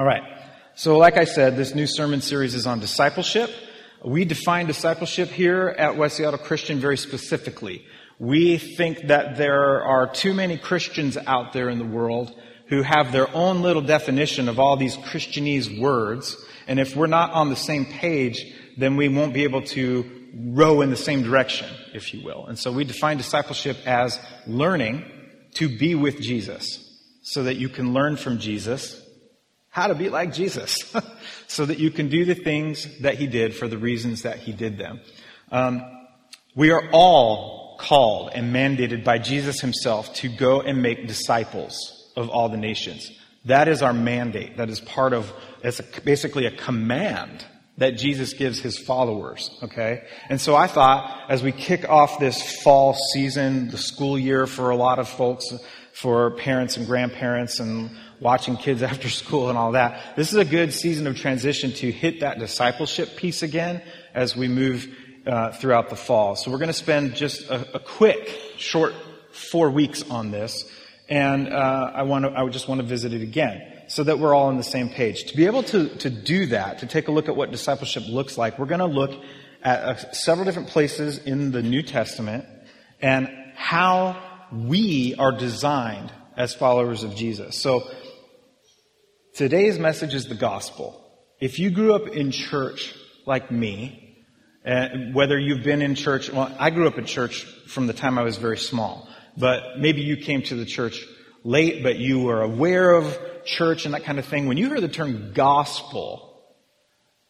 All right. So, like I said, this new sermon series is on discipleship. We define discipleship here at West Seattle Christian very specifically. We think that there are too many Christians out there in the world who have their own little definition of all these Christianese words. And if we're not on the same page, then we won't be able to row in the same direction, if you will. And so we define discipleship as learning to be with Jesus so that you can learn from Jesus how to be like Jesus so that you can do the things that he did for the reasons that he did them. Um, we are all called and mandated by Jesus himself to go and make disciples of all the nations. That is our mandate. That is part of, it's a, basically a command that Jesus gives his followers, okay? And so I thought, as we kick off this fall season, the school year for a lot of folks, for parents and grandparents and watching kids after school and all that, this is a good season of transition to hit that discipleship piece again as we move uh, throughout the fall. So we're going to spend just a, a quick, short four weeks on this and uh, I want to, I would just want to visit it again so that we're all on the same page. To be able to, to do that, to take a look at what discipleship looks like, we're going to look at uh, several different places in the New Testament and how we are designed as followers of Jesus. So today's message is the gospel. If you grew up in church like me, uh, whether you've been in church, well, I grew up in church from the time I was very small but maybe you came to the church late, but you were aware of church and that kind of thing. When you hear the term gospel,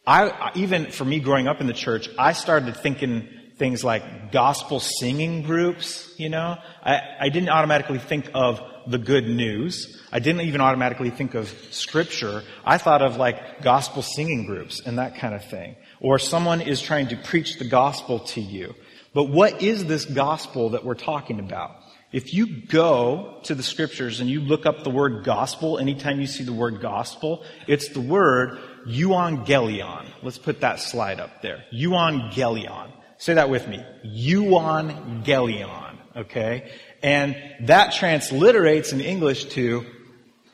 I, even for me growing up in the church, I started thinking things like gospel singing groups, you know. I, I didn't automatically think of the good news. I didn't even automatically think of scripture. I thought of like gospel singing groups and that kind of thing. Or someone is trying to preach the gospel to you. But what is this gospel that we're talking about? If you go to the scriptures and you look up the word gospel, anytime you see the word gospel, it's the word euangelion. Let's put that slide up there. Euangelion. Say that with me. Euangelion. Okay? And that transliterates in English to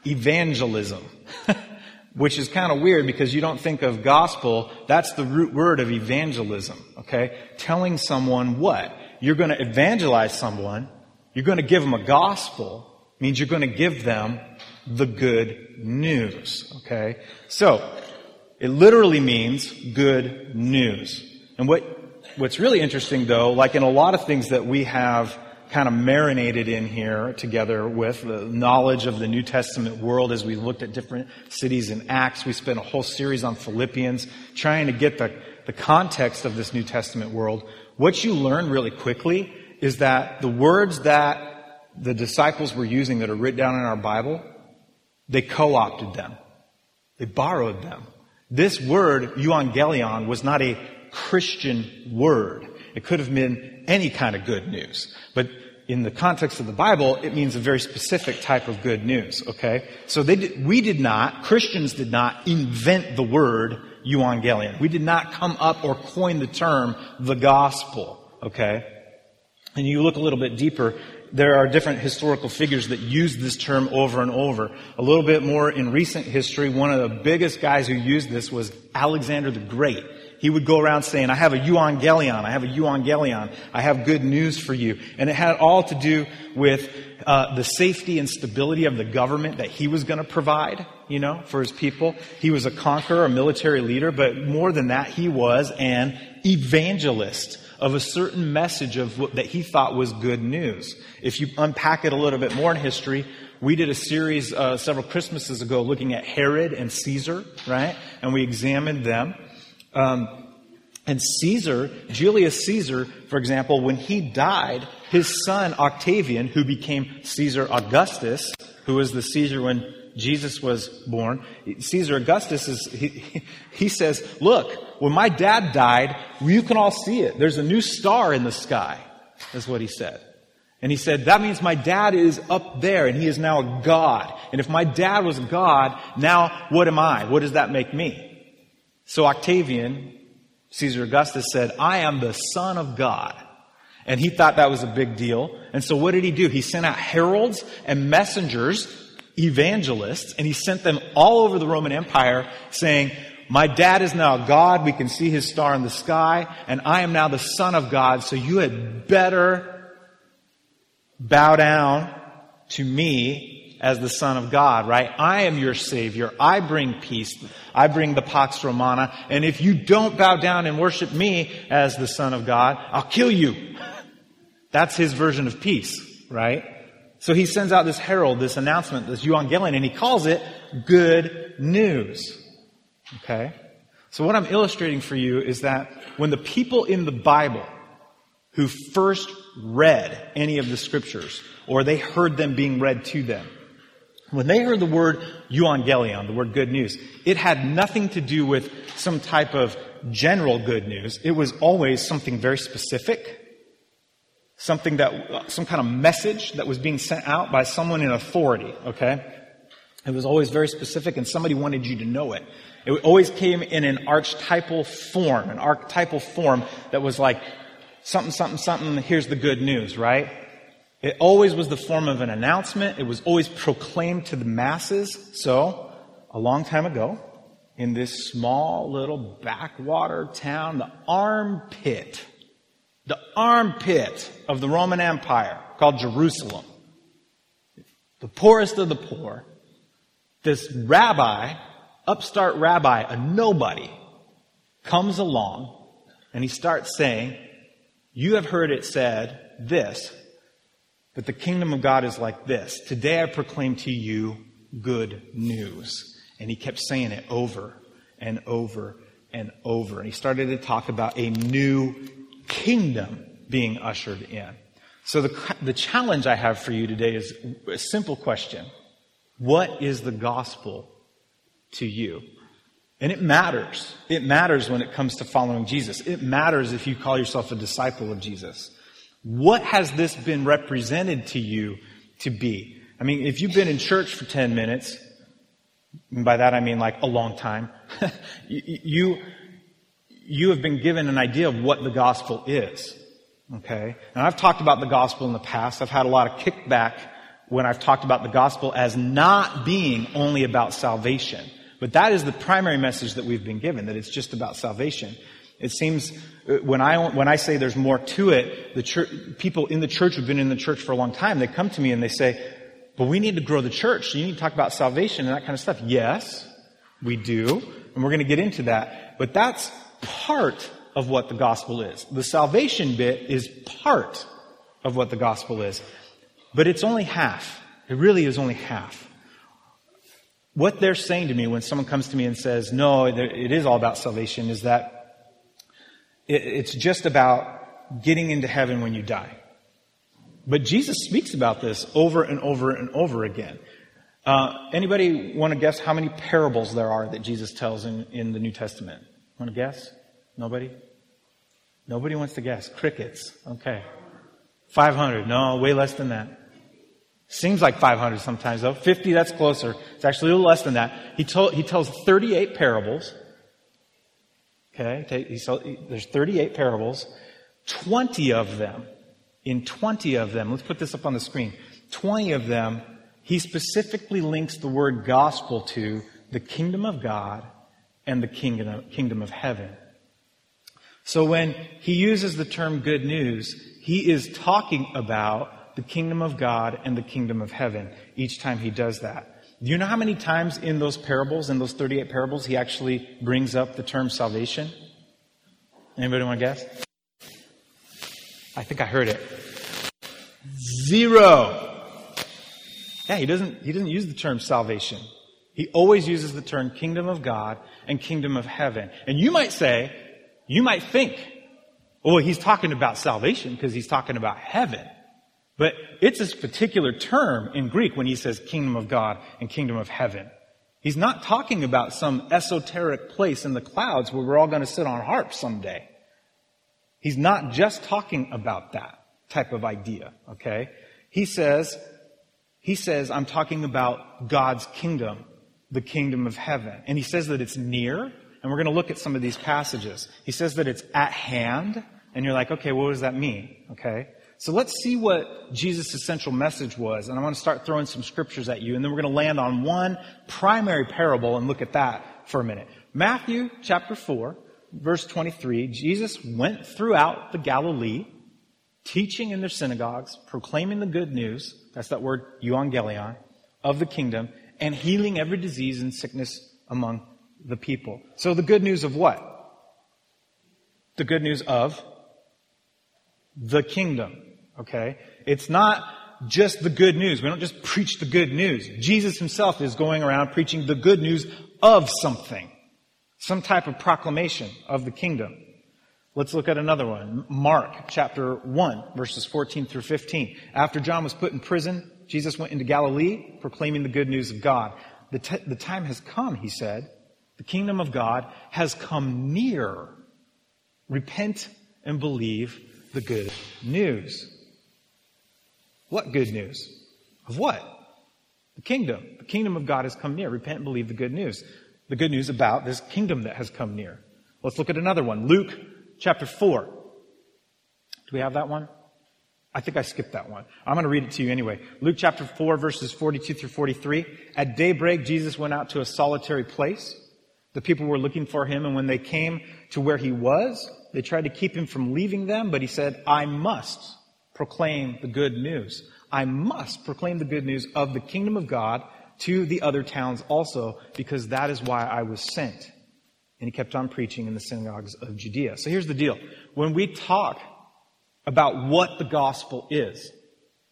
evangelism. Which is kind of weird because you don't think of gospel. That's the root word of evangelism. Okay? Telling someone what? You're going to evangelize someone you're going to give them a gospel means you're going to give them the good news. Okay? So, it literally means good news. And what, what's really interesting though, like in a lot of things that we have kind of marinated in here together with the knowledge of the New Testament world as we looked at different cities in Acts. We spent a whole series on Philippians trying to get the, the context of this New Testament world. What you learn really quickly is that the words that the disciples were using that are written down in our Bible, they co-opted them. They borrowed them. This word, euangelion, was not a Christian word. It could have been any kind of good news. But in the context of the Bible, it means a very specific type of good news, okay? So they did, we did not, Christians did not invent the word euangelion. We did not come up or coin the term the gospel, okay? and you look a little bit deeper, there are different historical figures that use this term over and over. A little bit more in recent history, one of the biggest guys who used this was Alexander the Great. He would go around saying, I have a euangelion, I have a euangelion, I have good news for you. And it had all to do with uh, the safety and stability of the government that he was going to provide, you know, for his people. He was a conqueror, a military leader, but more than that, he was an evangelist of a certain message of what, that he thought was good news. If you unpack it a little bit more in history, we did a series uh, several Christmases ago looking at Herod and Caesar, right? And we examined them. Um, and Caesar, Julius Caesar, for example, when he died, his son Octavian, who became Caesar Augustus, who was the Caesar when Jesus was born, Caesar Augustus is, he, he says, look, when my dad died, you can all see it. There's a new star in the sky. That's what he said. And he said, that means my dad is up there and he is now a God. And if my dad was a God, now what am I? What does that make me? So Octavian, Caesar Augustus said, I am the son of God. And he thought that was a big deal. And so what did he do? He sent out heralds and messengers evangelists and he sent them all over the Roman Empire saying, my dad is now God. We can see his star in the sky and I am now the son of God. So you had better bow down to me as the son of God, right? I am your savior. I bring peace. I bring the Pax Romana. And if you don't bow down and worship me as the son of God, I'll kill you. That's his version of peace, right? So he sends out this herald, this announcement, this euangelion, and he calls it good news. Okay? So what I'm illustrating for you is that when the people in the Bible who first read any of the scriptures, or they heard them being read to them, when they heard the word euangelion, the word good news, it had nothing to do with some type of general good news. It was always something very specific something that, some kind of message that was being sent out by someone in authority, okay? It was always very specific and somebody wanted you to know it. It always came in an archetypal form, an archetypal form that was like, something, something, something, here's the good news, right? It always was the form of an announcement. It was always proclaimed to the masses. So, a long time ago, in this small little backwater town, the armpit the armpit of the Roman Empire called Jerusalem. The poorest of the poor. This rabbi, upstart rabbi, a nobody, comes along and he starts saying, You have heard it said this, but the kingdom of God is like this. Today I proclaim to you good news. And he kept saying it over and over and over. And he started to talk about a new kingdom being ushered in. So the, the challenge I have for you today is a simple question. What is the gospel to you? And it matters. It matters when it comes to following Jesus. It matters if you call yourself a disciple of Jesus. What has this been represented to you to be? I mean, if you've been in church for 10 minutes, and by that I mean like a long time, you, you have been given an idea of what the gospel is. Okay? And I've talked about the gospel in the past. I've had a lot of kickback when I've talked about the gospel as not being only about salvation. But that is the primary message that we've been given, that it's just about salvation. It seems uh, when I when I say there's more to it, the church, people in the church who've been in the church for a long time, they come to me and they say, "But we need to grow the church. You need to talk about salvation and that kind of stuff." Yes, we do, and we're going to get into that. But that's part of what the gospel is. The salvation bit is part of what the gospel is. But it's only half. It really is only half. What they're saying to me when someone comes to me and says, no, it is all about salvation, is that it's just about getting into heaven when you die. But Jesus speaks about this over and over and over again. Uh, anybody want to guess how many parables there are that Jesus tells in, in the New Testament? Want to guess? Nobody? Nobody wants to guess. Crickets. Okay. 500. No, way less than that. Seems like 500 sometimes though. 50, that's closer. It's actually a little less than that. He, told, he tells 38 parables. Okay. He, he, there's 38 parables. 20 of them, in 20 of them, let's put this up on the screen. 20 of them, he specifically links the word gospel to the kingdom of God and the kingdom kingdom of heaven. So when he uses the term good news, he is talking about the kingdom of God and the kingdom of heaven each time he does that. Do you know how many times in those parables, in those 38 parables, he actually brings up the term salvation? Anybody want to guess? I think I heard it. Zero. Yeah, he doesn't, he doesn't use the term salvation. He always uses the term kingdom of God and kingdom of heaven. And you might say, you might think, well, he's talking about salvation because he's talking about heaven. But it's this particular term in Greek when he says kingdom of God and kingdom of heaven. He's not talking about some esoteric place in the clouds where we're all going to sit on harps someday. He's not just talking about that type of idea, okay? He says, he says, I'm talking about God's kingdom, the kingdom of heaven. And he says that it's near, and we're going to look at some of these passages. He says that it's at hand, and you're like, okay, what does that mean? Okay. So let's see what Jesus' central message was. And I want to start throwing some scriptures at you. And then we're going to land on one primary parable and look at that for a minute. Matthew chapter 4, verse 23. Jesus went throughout the Galilee, teaching in their synagogues, proclaiming the good news. That's that word, euangelion, of the kingdom, and healing every disease and sickness among the people. So the good news of what? The good news of the kingdom. Okay? It's not just the good news. We don't just preach the good news. Jesus himself is going around preaching the good news of something. Some type of proclamation of the kingdom. Let's look at another one. Mark chapter 1 verses 14 through 15. After John was put in prison, Jesus went into Galilee proclaiming the good news of God. The, t- the time has come, he said. The kingdom of God has come near. Repent and believe the good news. What good news? Of what? The kingdom. The kingdom of God has come near. Repent and believe the good news. The good news about this kingdom that has come near. Let's look at another one. Luke chapter 4. Do we have that one? I think I skipped that one. I'm going to read it to you anyway. Luke chapter 4 verses 42 through 43. At daybreak, Jesus went out to a solitary place. The people were looking for him, and when they came to where he was, they tried to keep him from leaving them, but he said, I must proclaim the good news. I must proclaim the good news of the kingdom of God to the other towns also, because that is why I was sent. And he kept on preaching in the synagogues of Judea. So here's the deal. When we talk about what the gospel is,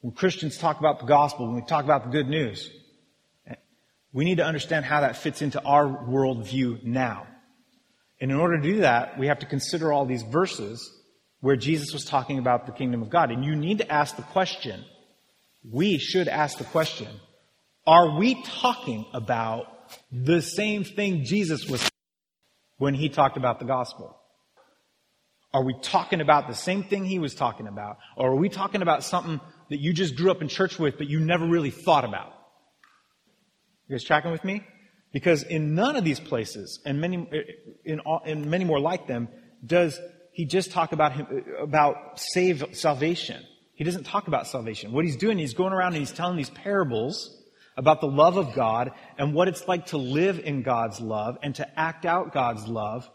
when Christians talk about the gospel, when we talk about the good news, we need to understand how that fits into our worldview now. And in order to do that, we have to consider all these verses where Jesus was talking about the kingdom of God. And you need to ask the question, we should ask the question, are we talking about the same thing Jesus was when he talked about the gospel? Are we talking about the same thing he was talking about? Or are we talking about something that you just grew up in church with but you never really thought about? You guys tracking with me? Because in none of these places, and many, in, in many more like them, does he just talk about him, about save, salvation. He doesn't talk about salvation. What he's doing, he's going around and he's telling these parables about the love of God and what it's like to live in God's love and to act out God's love.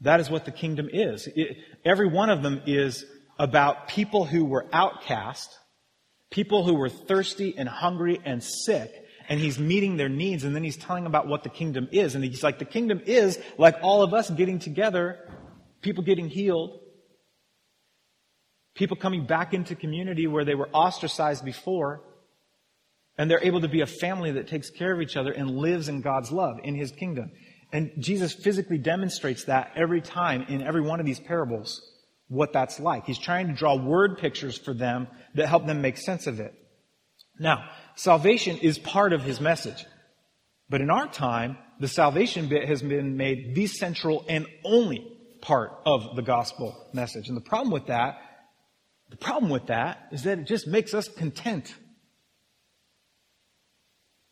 That is what the kingdom is. It, every one of them is about people who were outcast, people who were thirsty and hungry and sick, and he's meeting their needs, and then he's telling about what the kingdom is. And he's like, the kingdom is like all of us getting together people getting healed, people coming back into community where they were ostracized before, and they're able to be a family that takes care of each other and lives in God's love, in His kingdom. And Jesus physically demonstrates that every time in every one of these parables, what that's like. He's trying to draw word pictures for them that help them make sense of it. Now, salvation is part of His message. But in our time, the salvation bit has been made the central and only part of the gospel message. And the problem with that, the problem with that is that it just makes us content.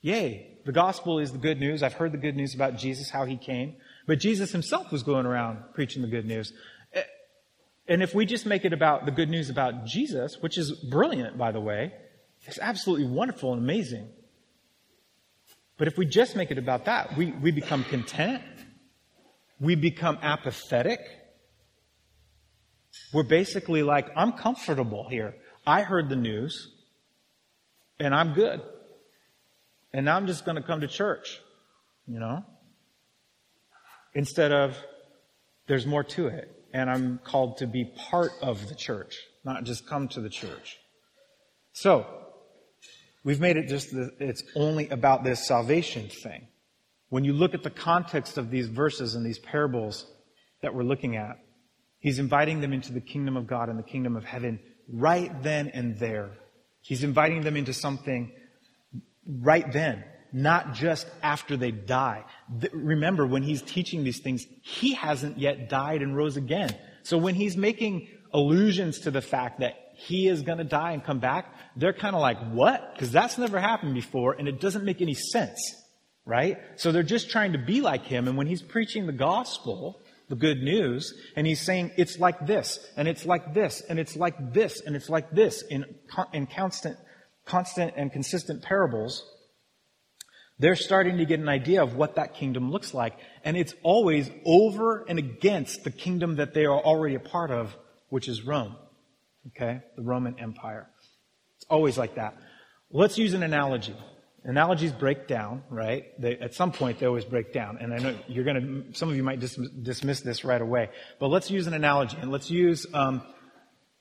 Yay, the gospel is the good news. I've heard the good news about Jesus, how he came. But Jesus himself was going around preaching the good news. Eh, and if we just make it about the good news about Jesus, which is brilliant, by the way, it's absolutely wonderful and amazing. But if we just make it about that, we, we become content we become apathetic. We're basically like, I'm comfortable here. I heard the news and I'm good. And now I'm just going to come to church, you know? Instead of, there's more to it. And I'm called to be part of the church, not just come to the church. So, we've made it just, that it's only about this salvation thing. When you look at the context of these verses and these parables that we're looking at, he's inviting them into the kingdom of God and the kingdom of heaven right then and there. He's inviting them into something right then, not just after they die. Remember, when he's teaching these things, he hasn't yet died and rose again. So when he's making allusions to the fact that he is going to die and come back, they're kind of like, what? Because that's never happened before and it doesn't make any sense right? So they're just trying to be like him. And when he's preaching the gospel, the good news, and he's saying it's like this, and it's like this, and it's like this, and it's like this in, in constant, constant and consistent parables, they're starting to get an idea of what that kingdom looks like. And it's always over and against the kingdom that they are already a part of, which is Rome. Okay? The Roman Empire. It's always like that. Let's use an analogy. Analogies break down, right? They, at some point, they always break down. And I know you're going to, some of you might dis- dismiss this right away. But let's use an analogy. And let's use, um,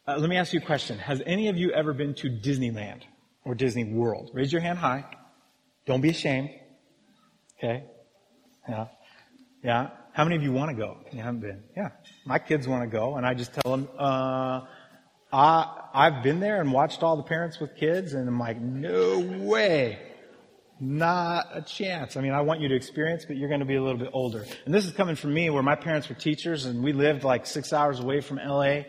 uh, let me ask you a question. Has any of you ever been to Disneyland or Disney World? Raise your hand high. Don't be ashamed. Okay? Yeah. Yeah. How many of you want to go? You haven't been. Yeah. My kids want to go, and I just tell them, uh, I, I've been there and watched all the parents with kids, and I'm like, no way. Not a chance. I mean, I want you to experience, but you're going to be a little bit older. And this is coming from me where my parents were teachers and we lived like six hours away from LA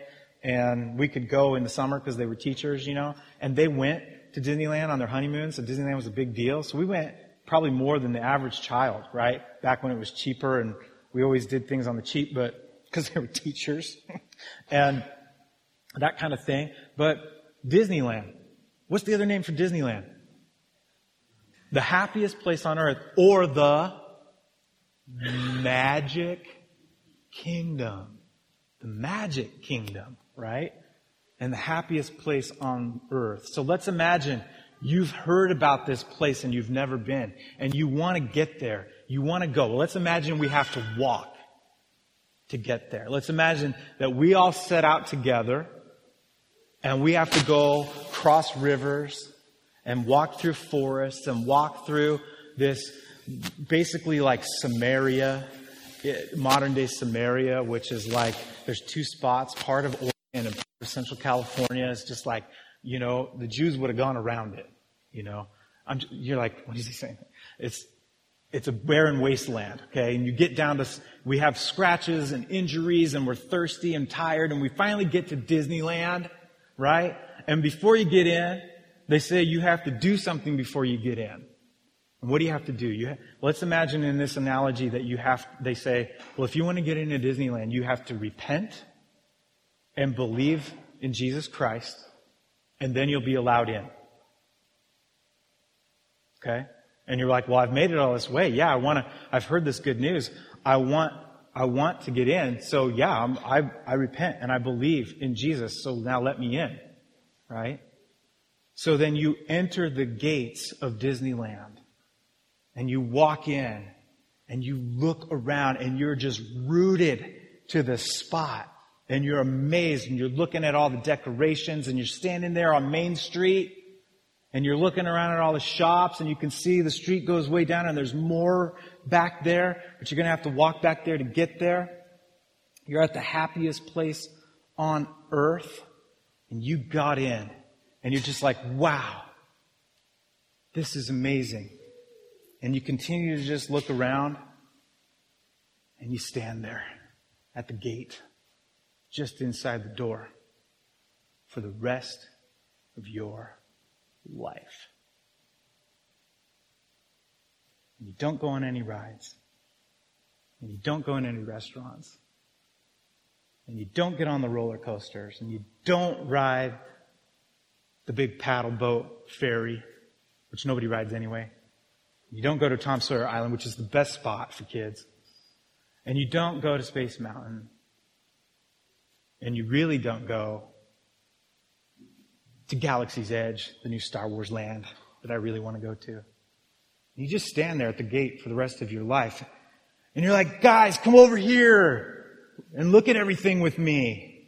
and we could go in the summer because they were teachers, you know, and they went to Disneyland on their honeymoon. So Disneyland was a big deal. So we went probably more than the average child, right? Back when it was cheaper and we always did things on the cheap, but because they were teachers and that kind of thing. But Disneyland, what's the other name for Disneyland? The happiest place on earth or the magic kingdom. The magic kingdom, right? And the happiest place on earth. So let's imagine you've heard about this place and you've never been and you want to get there. You want to go. Well, let's imagine we have to walk to get there. Let's imagine that we all set out together and we have to go cross rivers and walk through forests and walk through this basically like Samaria, eh, modern day Samaria, which is like there's two spots, part of Oregon and part of Central California. It's just like, you know, the Jews would have gone around it, you know. I'm, you're like, what is he saying? It's, it's a barren wasteland, okay? And you get down to, we have scratches and injuries and we're thirsty and tired and we finally get to Disneyland, right? And before you get in, they say you have to do something before you get in. And what do you have to do? You let's imagine in this analogy that you have, they say, well, if you want to get into Disneyland, you have to repent and believe in Jesus Christ, and then you'll be allowed in. Okay? And you're like, well, I've made it all this way. Yeah, I want to, I've heard this good news. I want, I want to get in. So yeah, I'm, I, I repent and I believe in Jesus. So now let me in. Right? So then you enter the gates of Disneyland and you walk in and you look around and you're just rooted to the spot and you're amazed and you're looking at all the decorations and you're standing there on Main Street and you're looking around at all the shops and you can see the street goes way down and there's more back there, but you're going to have to walk back there to get there. You're at the happiest place on earth and you got in and you're just like, wow, this is amazing. And you continue to just look around and you stand there at the gate, just inside the door, for the rest of your life. And you don't go on any rides. And you don't go in any restaurants. And you don't get on the roller coasters. And you don't ride the big paddle boat ferry, which nobody rides anyway. You don't go to Tom Sawyer Island, which is the best spot for kids. And you don't go to Space Mountain. And you really don't go to Galaxy's Edge, the new Star Wars land that I really want to go to. You just stand there at the gate for the rest of your life. And you're like, guys, come over here and look at everything with me.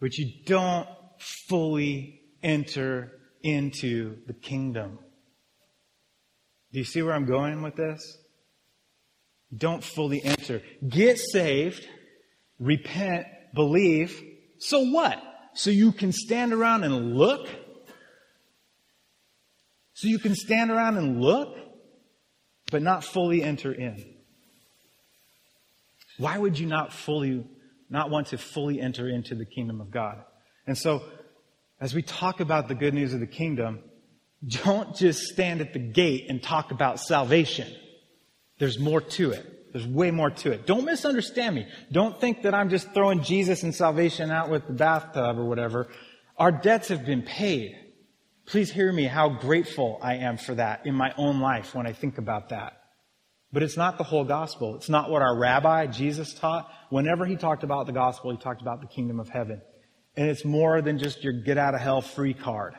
But you don't fully enter into the kingdom. Do you see where I'm going with this? Don't fully enter. Get saved, repent, believe. So what? So you can stand around and look? So you can stand around and look, but not fully enter in. Why would you not fully, not want to fully enter into the kingdom of God? And so as we talk about the good news of the kingdom, don't just stand at the gate and talk about salvation. There's more to it. There's way more to it. Don't misunderstand me. Don't think that I'm just throwing Jesus and salvation out with the bathtub or whatever. Our debts have been paid. Please hear me how grateful I am for that in my own life when I think about that. But it's not the whole gospel. It's not what our rabbi, Jesus, taught. Whenever he talked about the gospel, he talked about the kingdom of heaven. And it's more than just your get out of hell free card.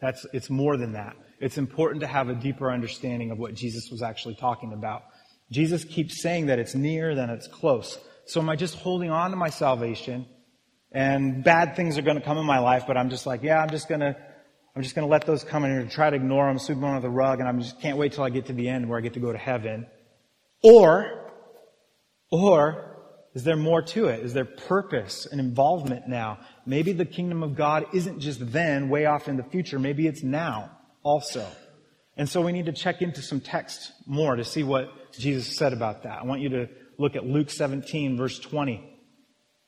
That's, it's more than that. It's important to have a deeper understanding of what Jesus was actually talking about. Jesus keeps saying that it's near, then it's close. So am I just holding on to my salvation and bad things are going to come in my life, but I'm just like, yeah, I'm just going to, I'm just going to let those come in here and try to ignore them, sweep them under the rug, and I just can't wait till I get to the end where I get to go to heaven. Or, or, is there more to it? Is there purpose and involvement now? Maybe the kingdom of God isn't just then, way off in the future. Maybe it's now also. And so we need to check into some text more to see what Jesus said about that. I want you to look at Luke 17, verse 20.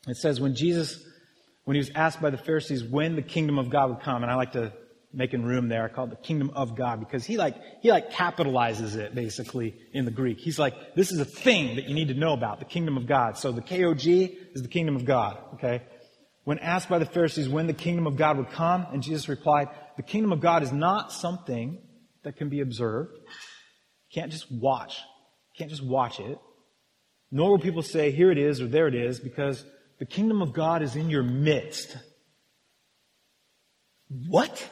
It says, when Jesus, when he was asked by the Pharisees when the kingdom of God would come, and I like to making room there. I call it the kingdom of God because he like, he like capitalizes it basically in the Greek. He's like, this is a thing that you need to know about, the kingdom of God. So the KOG is the kingdom of God, okay? When asked by the Pharisees when the kingdom of God would come, and Jesus replied, the kingdom of God is not something that can be observed. You can't just watch. You can't just watch it. Nor will people say, here it is or there it is, because the kingdom of God is in your midst. What?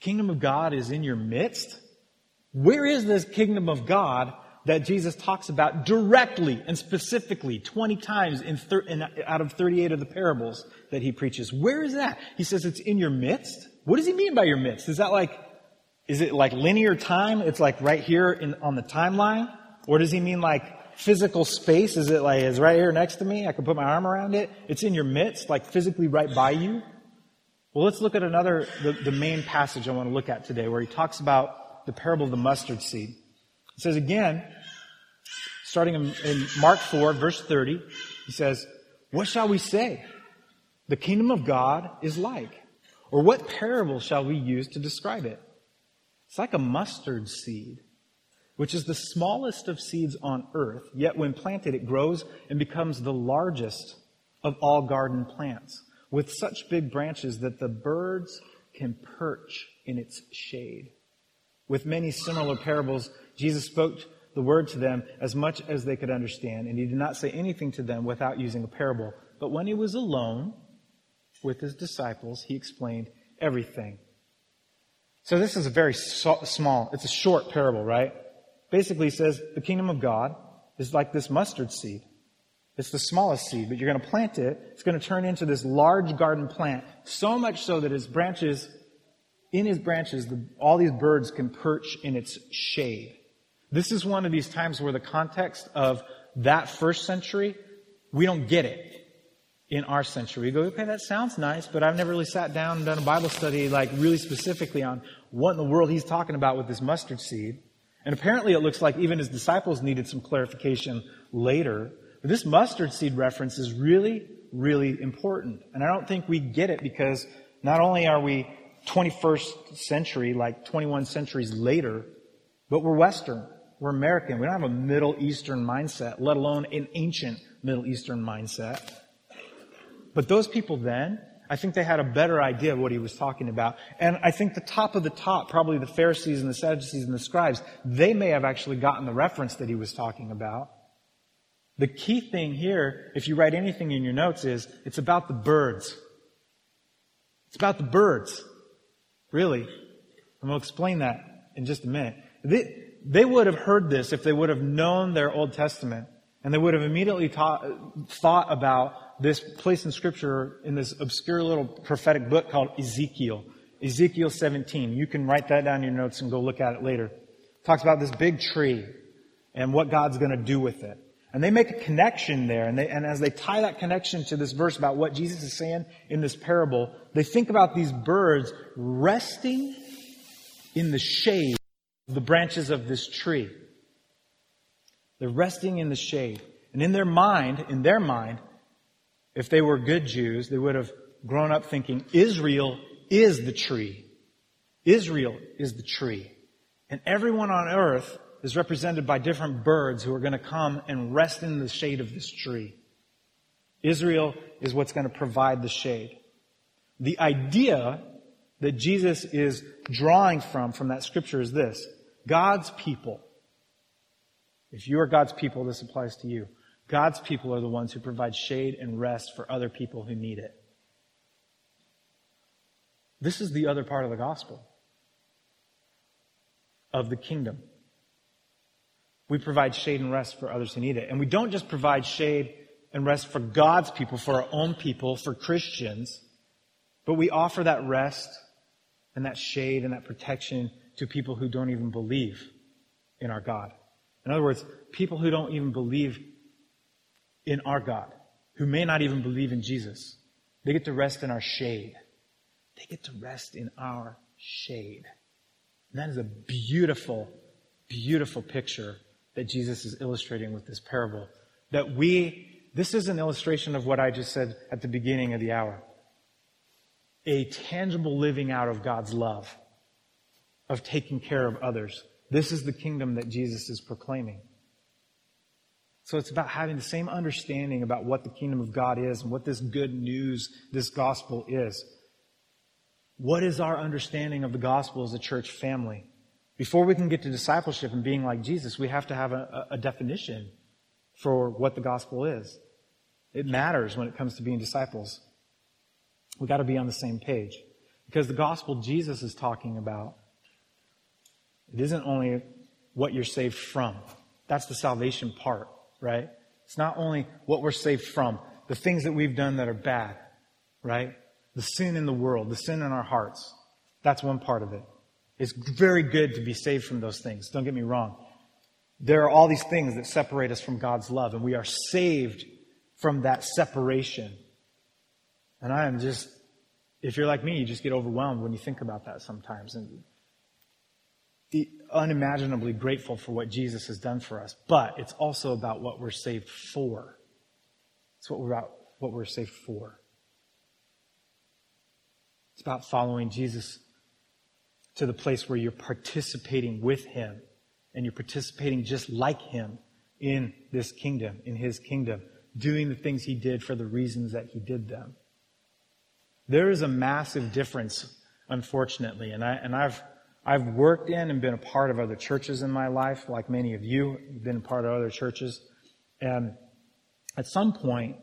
Kingdom of God is in your midst? Where is this kingdom of God that Jesus talks about directly and specifically 20 times in, thir- in, out of 38 of the parables that he preaches? Where is that? He says it's in your midst. What does he mean by your midst? Is that like, is it like linear time? It's like right here in, on the timeline? Or does he mean like physical space? Is it like, is right here next to me? I can put my arm around it. It's in your midst, like physically right by you. Well, let's look at another, the, the main passage I want to look at today, where he talks about the parable of the mustard seed. It says again, starting in, in Mark 4, verse 30, he says, What shall we say? The kingdom of God is like. Or what parable shall we use to describe it? It's like a mustard seed, which is the smallest of seeds on earth, yet when planted, it grows and becomes the largest of all garden plants with such big branches that the birds can perch in its shade. With many similar parables, Jesus spoke the word to them as much as they could understand, and he did not say anything to them without using a parable. But when he was alone with his disciples, he explained everything. So this is a very small, it's a short parable, right? Basically, he says the kingdom of God is like this mustard seed. It's the smallest seed, but you're going to plant it. It's going to turn into this large garden plant, so much so that its branches, in his branches, the, all these birds can perch in its shade. This is one of these times where the context of that first century, we don't get it in our century. We go, okay, that sounds nice, but I've never really sat down and done a Bible study like really specifically on what in the world he's talking about with this mustard seed. And apparently it looks like even his disciples needed some clarification later. This mustard seed reference is really, really important. And I don't think we get it because not only are we 21st century, like 21 centuries later, but we're Western. We're American. We don't have a Middle Eastern mindset, let alone an ancient Middle Eastern mindset. But those people then, I think they had a better idea of what he was talking about. And I think the top of the top, probably the Pharisees and the Sadducees and the scribes, they may have actually gotten the reference that he was talking about. The key thing here, if you write anything in your notes, is it's about the birds. It's about the birds. Really. And we'll explain that in just a minute. They, they would have heard this if they would have known their Old Testament. And they would have immediately taught, thought about this place in Scripture in this obscure little prophetic book called Ezekiel. Ezekiel 17. You can write that down in your notes and go look at it later. It talks about this big tree and what God's going to do with it. And they make a connection there. And, they, and as they tie that connection to this verse about what Jesus is saying in this parable, they think about these birds resting in the shade of the branches of this tree. They're resting in the shade. And in their mind, in their mind, if they were good Jews, they would have grown up thinking Israel is the tree. Israel is the tree. And everyone on earth is represented by different birds who are going to come and rest in the shade of this tree. Israel is what's going to provide the shade. The idea that Jesus is drawing from, from that scripture is this. God's people. If you are God's people, this applies to you. God's people are the ones who provide shade and rest for other people who need it. This is the other part of the gospel of the kingdom. We provide shade and rest for others who need it. And we don't just provide shade and rest for God's people, for our own people, for Christians, but we offer that rest and that shade and that protection to people who don't even believe in our God. In other words, people who don't even believe in our God, who may not even believe in Jesus. They get to rest in our shade. They get to rest in our shade. And that is a beautiful, beautiful picture that Jesus is illustrating with this parable. That we, this is an illustration of what I just said at the beginning of the hour. A tangible living out of God's love, of taking care of others. This is the kingdom that Jesus is proclaiming. So it's about having the same understanding about what the kingdom of God is and what this good news, this gospel is. What is our understanding of the gospel as a church family? Before we can get to discipleship and being like Jesus, we have to have a, a definition for what the gospel is. It matters when it comes to being disciples. We got to be on the same page. Because the gospel Jesus is talking about, it isn't only what you're saved from. That's the salvation part, right? It's not only what we're saved from, the things that we've done that are bad, right? The sin in the world, the sin in our hearts. That's one part of it. It's very good to be saved from those things. Don't get me wrong. There are all these things that separate us from God's love, and we are saved from that separation. And I am just, if you're like me, you just get overwhelmed when you think about that sometimes. And unimaginably grateful for what Jesus has done for us. But it's also about what we're saved for. It's what we're about, what we're saved for. It's about following Jesus to the place where you're participating with Him and you're participating just like Him in this kingdom, in His kingdom, doing the things He did for the reasons that He did them. There is a massive difference, unfortunately, and I, and I've, I've worked in and been a part of other churches in my life, like many of you, have been a part of other churches. And at some point,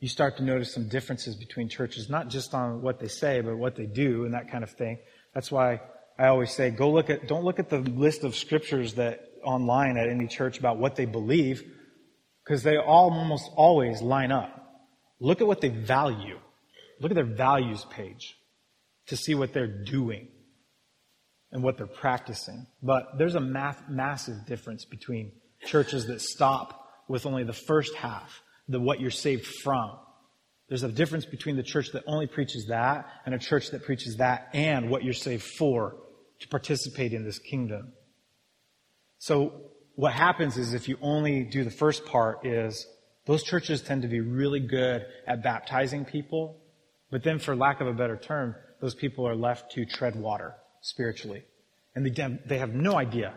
you start to notice some differences between churches, not just on what they say, but what they do and that kind of thing. That's why I always say, go look at, don't look at the list of scriptures that online at any church about what they believe, because they all almost always line up. Look at what they value. Look at their values page to see what they're doing and what they're practicing. But there's a math, massive difference between churches that stop with only the first half the what you're saved from. There's a difference between the church that only preaches that and a church that preaches that and what you're saved for to participate in this kingdom. So what happens is if you only do the first part is those churches tend to be really good at baptizing people, but then for lack of a better term, those people are left to tread water spiritually. And they, they have no idea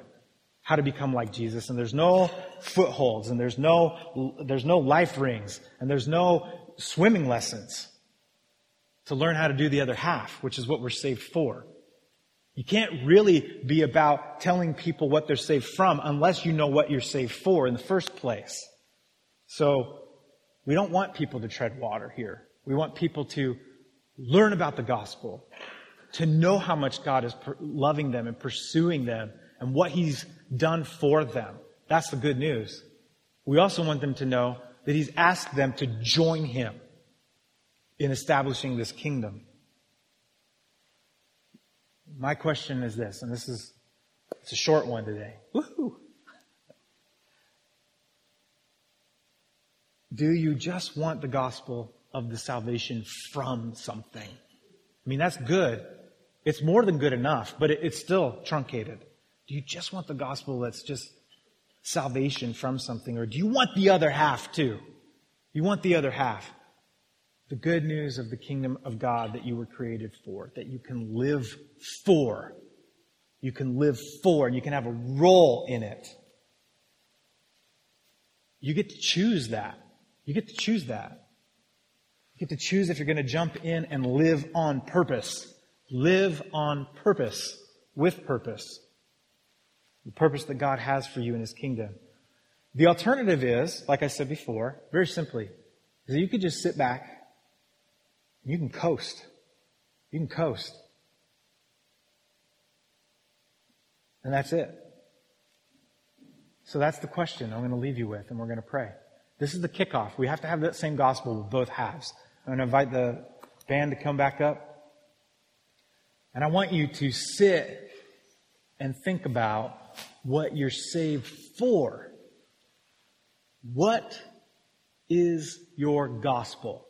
how to become like Jesus. And there's no footholds and there's no, there's no life rings and there's no swimming lessons to learn how to do the other half, which is what we're saved for. You can't really be about telling people what they're saved from unless you know what you're saved for in the first place. So we don't want people to tread water here. We want people to learn about the gospel, to know how much God is loving them and pursuing them and what He's done for them. That's the good news. We also want them to know that He's asked them to join Him in establishing this kingdom. My question is this, and this is it's a short one today. Woo-hoo. Do you just want the gospel of the salvation from something? I mean, that's good. It's more than good enough, but it's still truncated. Do you just want the gospel that's just salvation from something, or do you want the other half too? You want the other half. The good news of the kingdom of God that you were created for, that you can live for you can live for, and you can have a role in it. You get to choose that. You get to choose that. You get to choose if you're going to jump in and live on purpose. Live on purpose, with purpose. The purpose that God has for you in His kingdom. The alternative is, like I said before, very simply, is that you could just sit back you can coast. You can coast. And that's it. So that's the question I'm going to leave you with, and we're going to pray. This is the kickoff. We have to have that same gospel with both halves. I'm going to invite the band to come back up. And I want you to sit and think about what you're saved for. What is your gospel?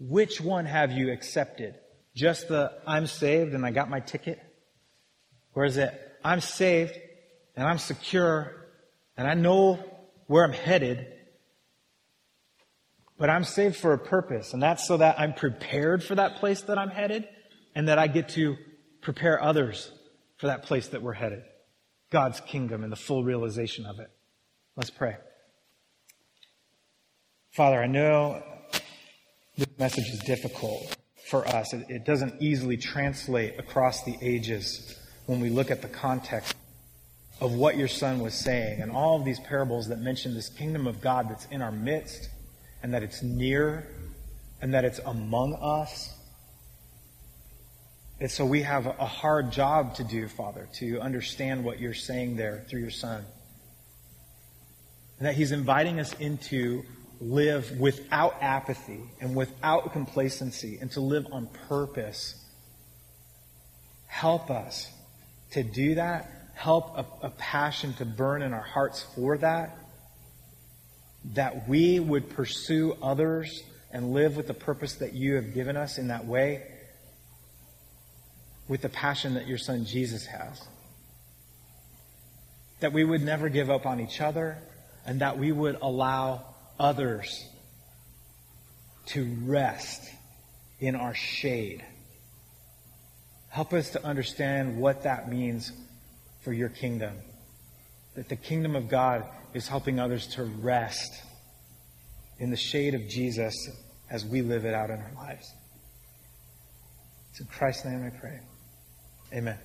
Which one have you accepted? Just the I'm saved and I got my ticket? Or is it I'm saved and I'm secure and I know where I'm headed, but I'm saved for a purpose, and that's so that I'm prepared for that place that I'm headed and that I get to prepare others for that place that we're headed God's kingdom and the full realization of it. Let's pray. Father, I know this message is difficult for us. It, it doesn't easily translate across the ages when we look at the context of what your son was saying and all of these parables that mention this kingdom of God that's in our midst and that it's near and that it's among us. And so we have a hard job to do, Father, to understand what you're saying there through your son. And that he's inviting us into live without apathy and without complacency and to live on purpose. Help us to do that help a, a passion to burn in our hearts for that, that we would pursue others and live with the purpose that you have given us in that way, with the passion that your son Jesus has. That we would never give up on each other, and that we would allow others to rest in our shade. Help us to understand what that means for your kingdom. That the kingdom of God is helping others to rest in the shade of Jesus as we live it out in our lives. It's in Christ's name I pray. Amen.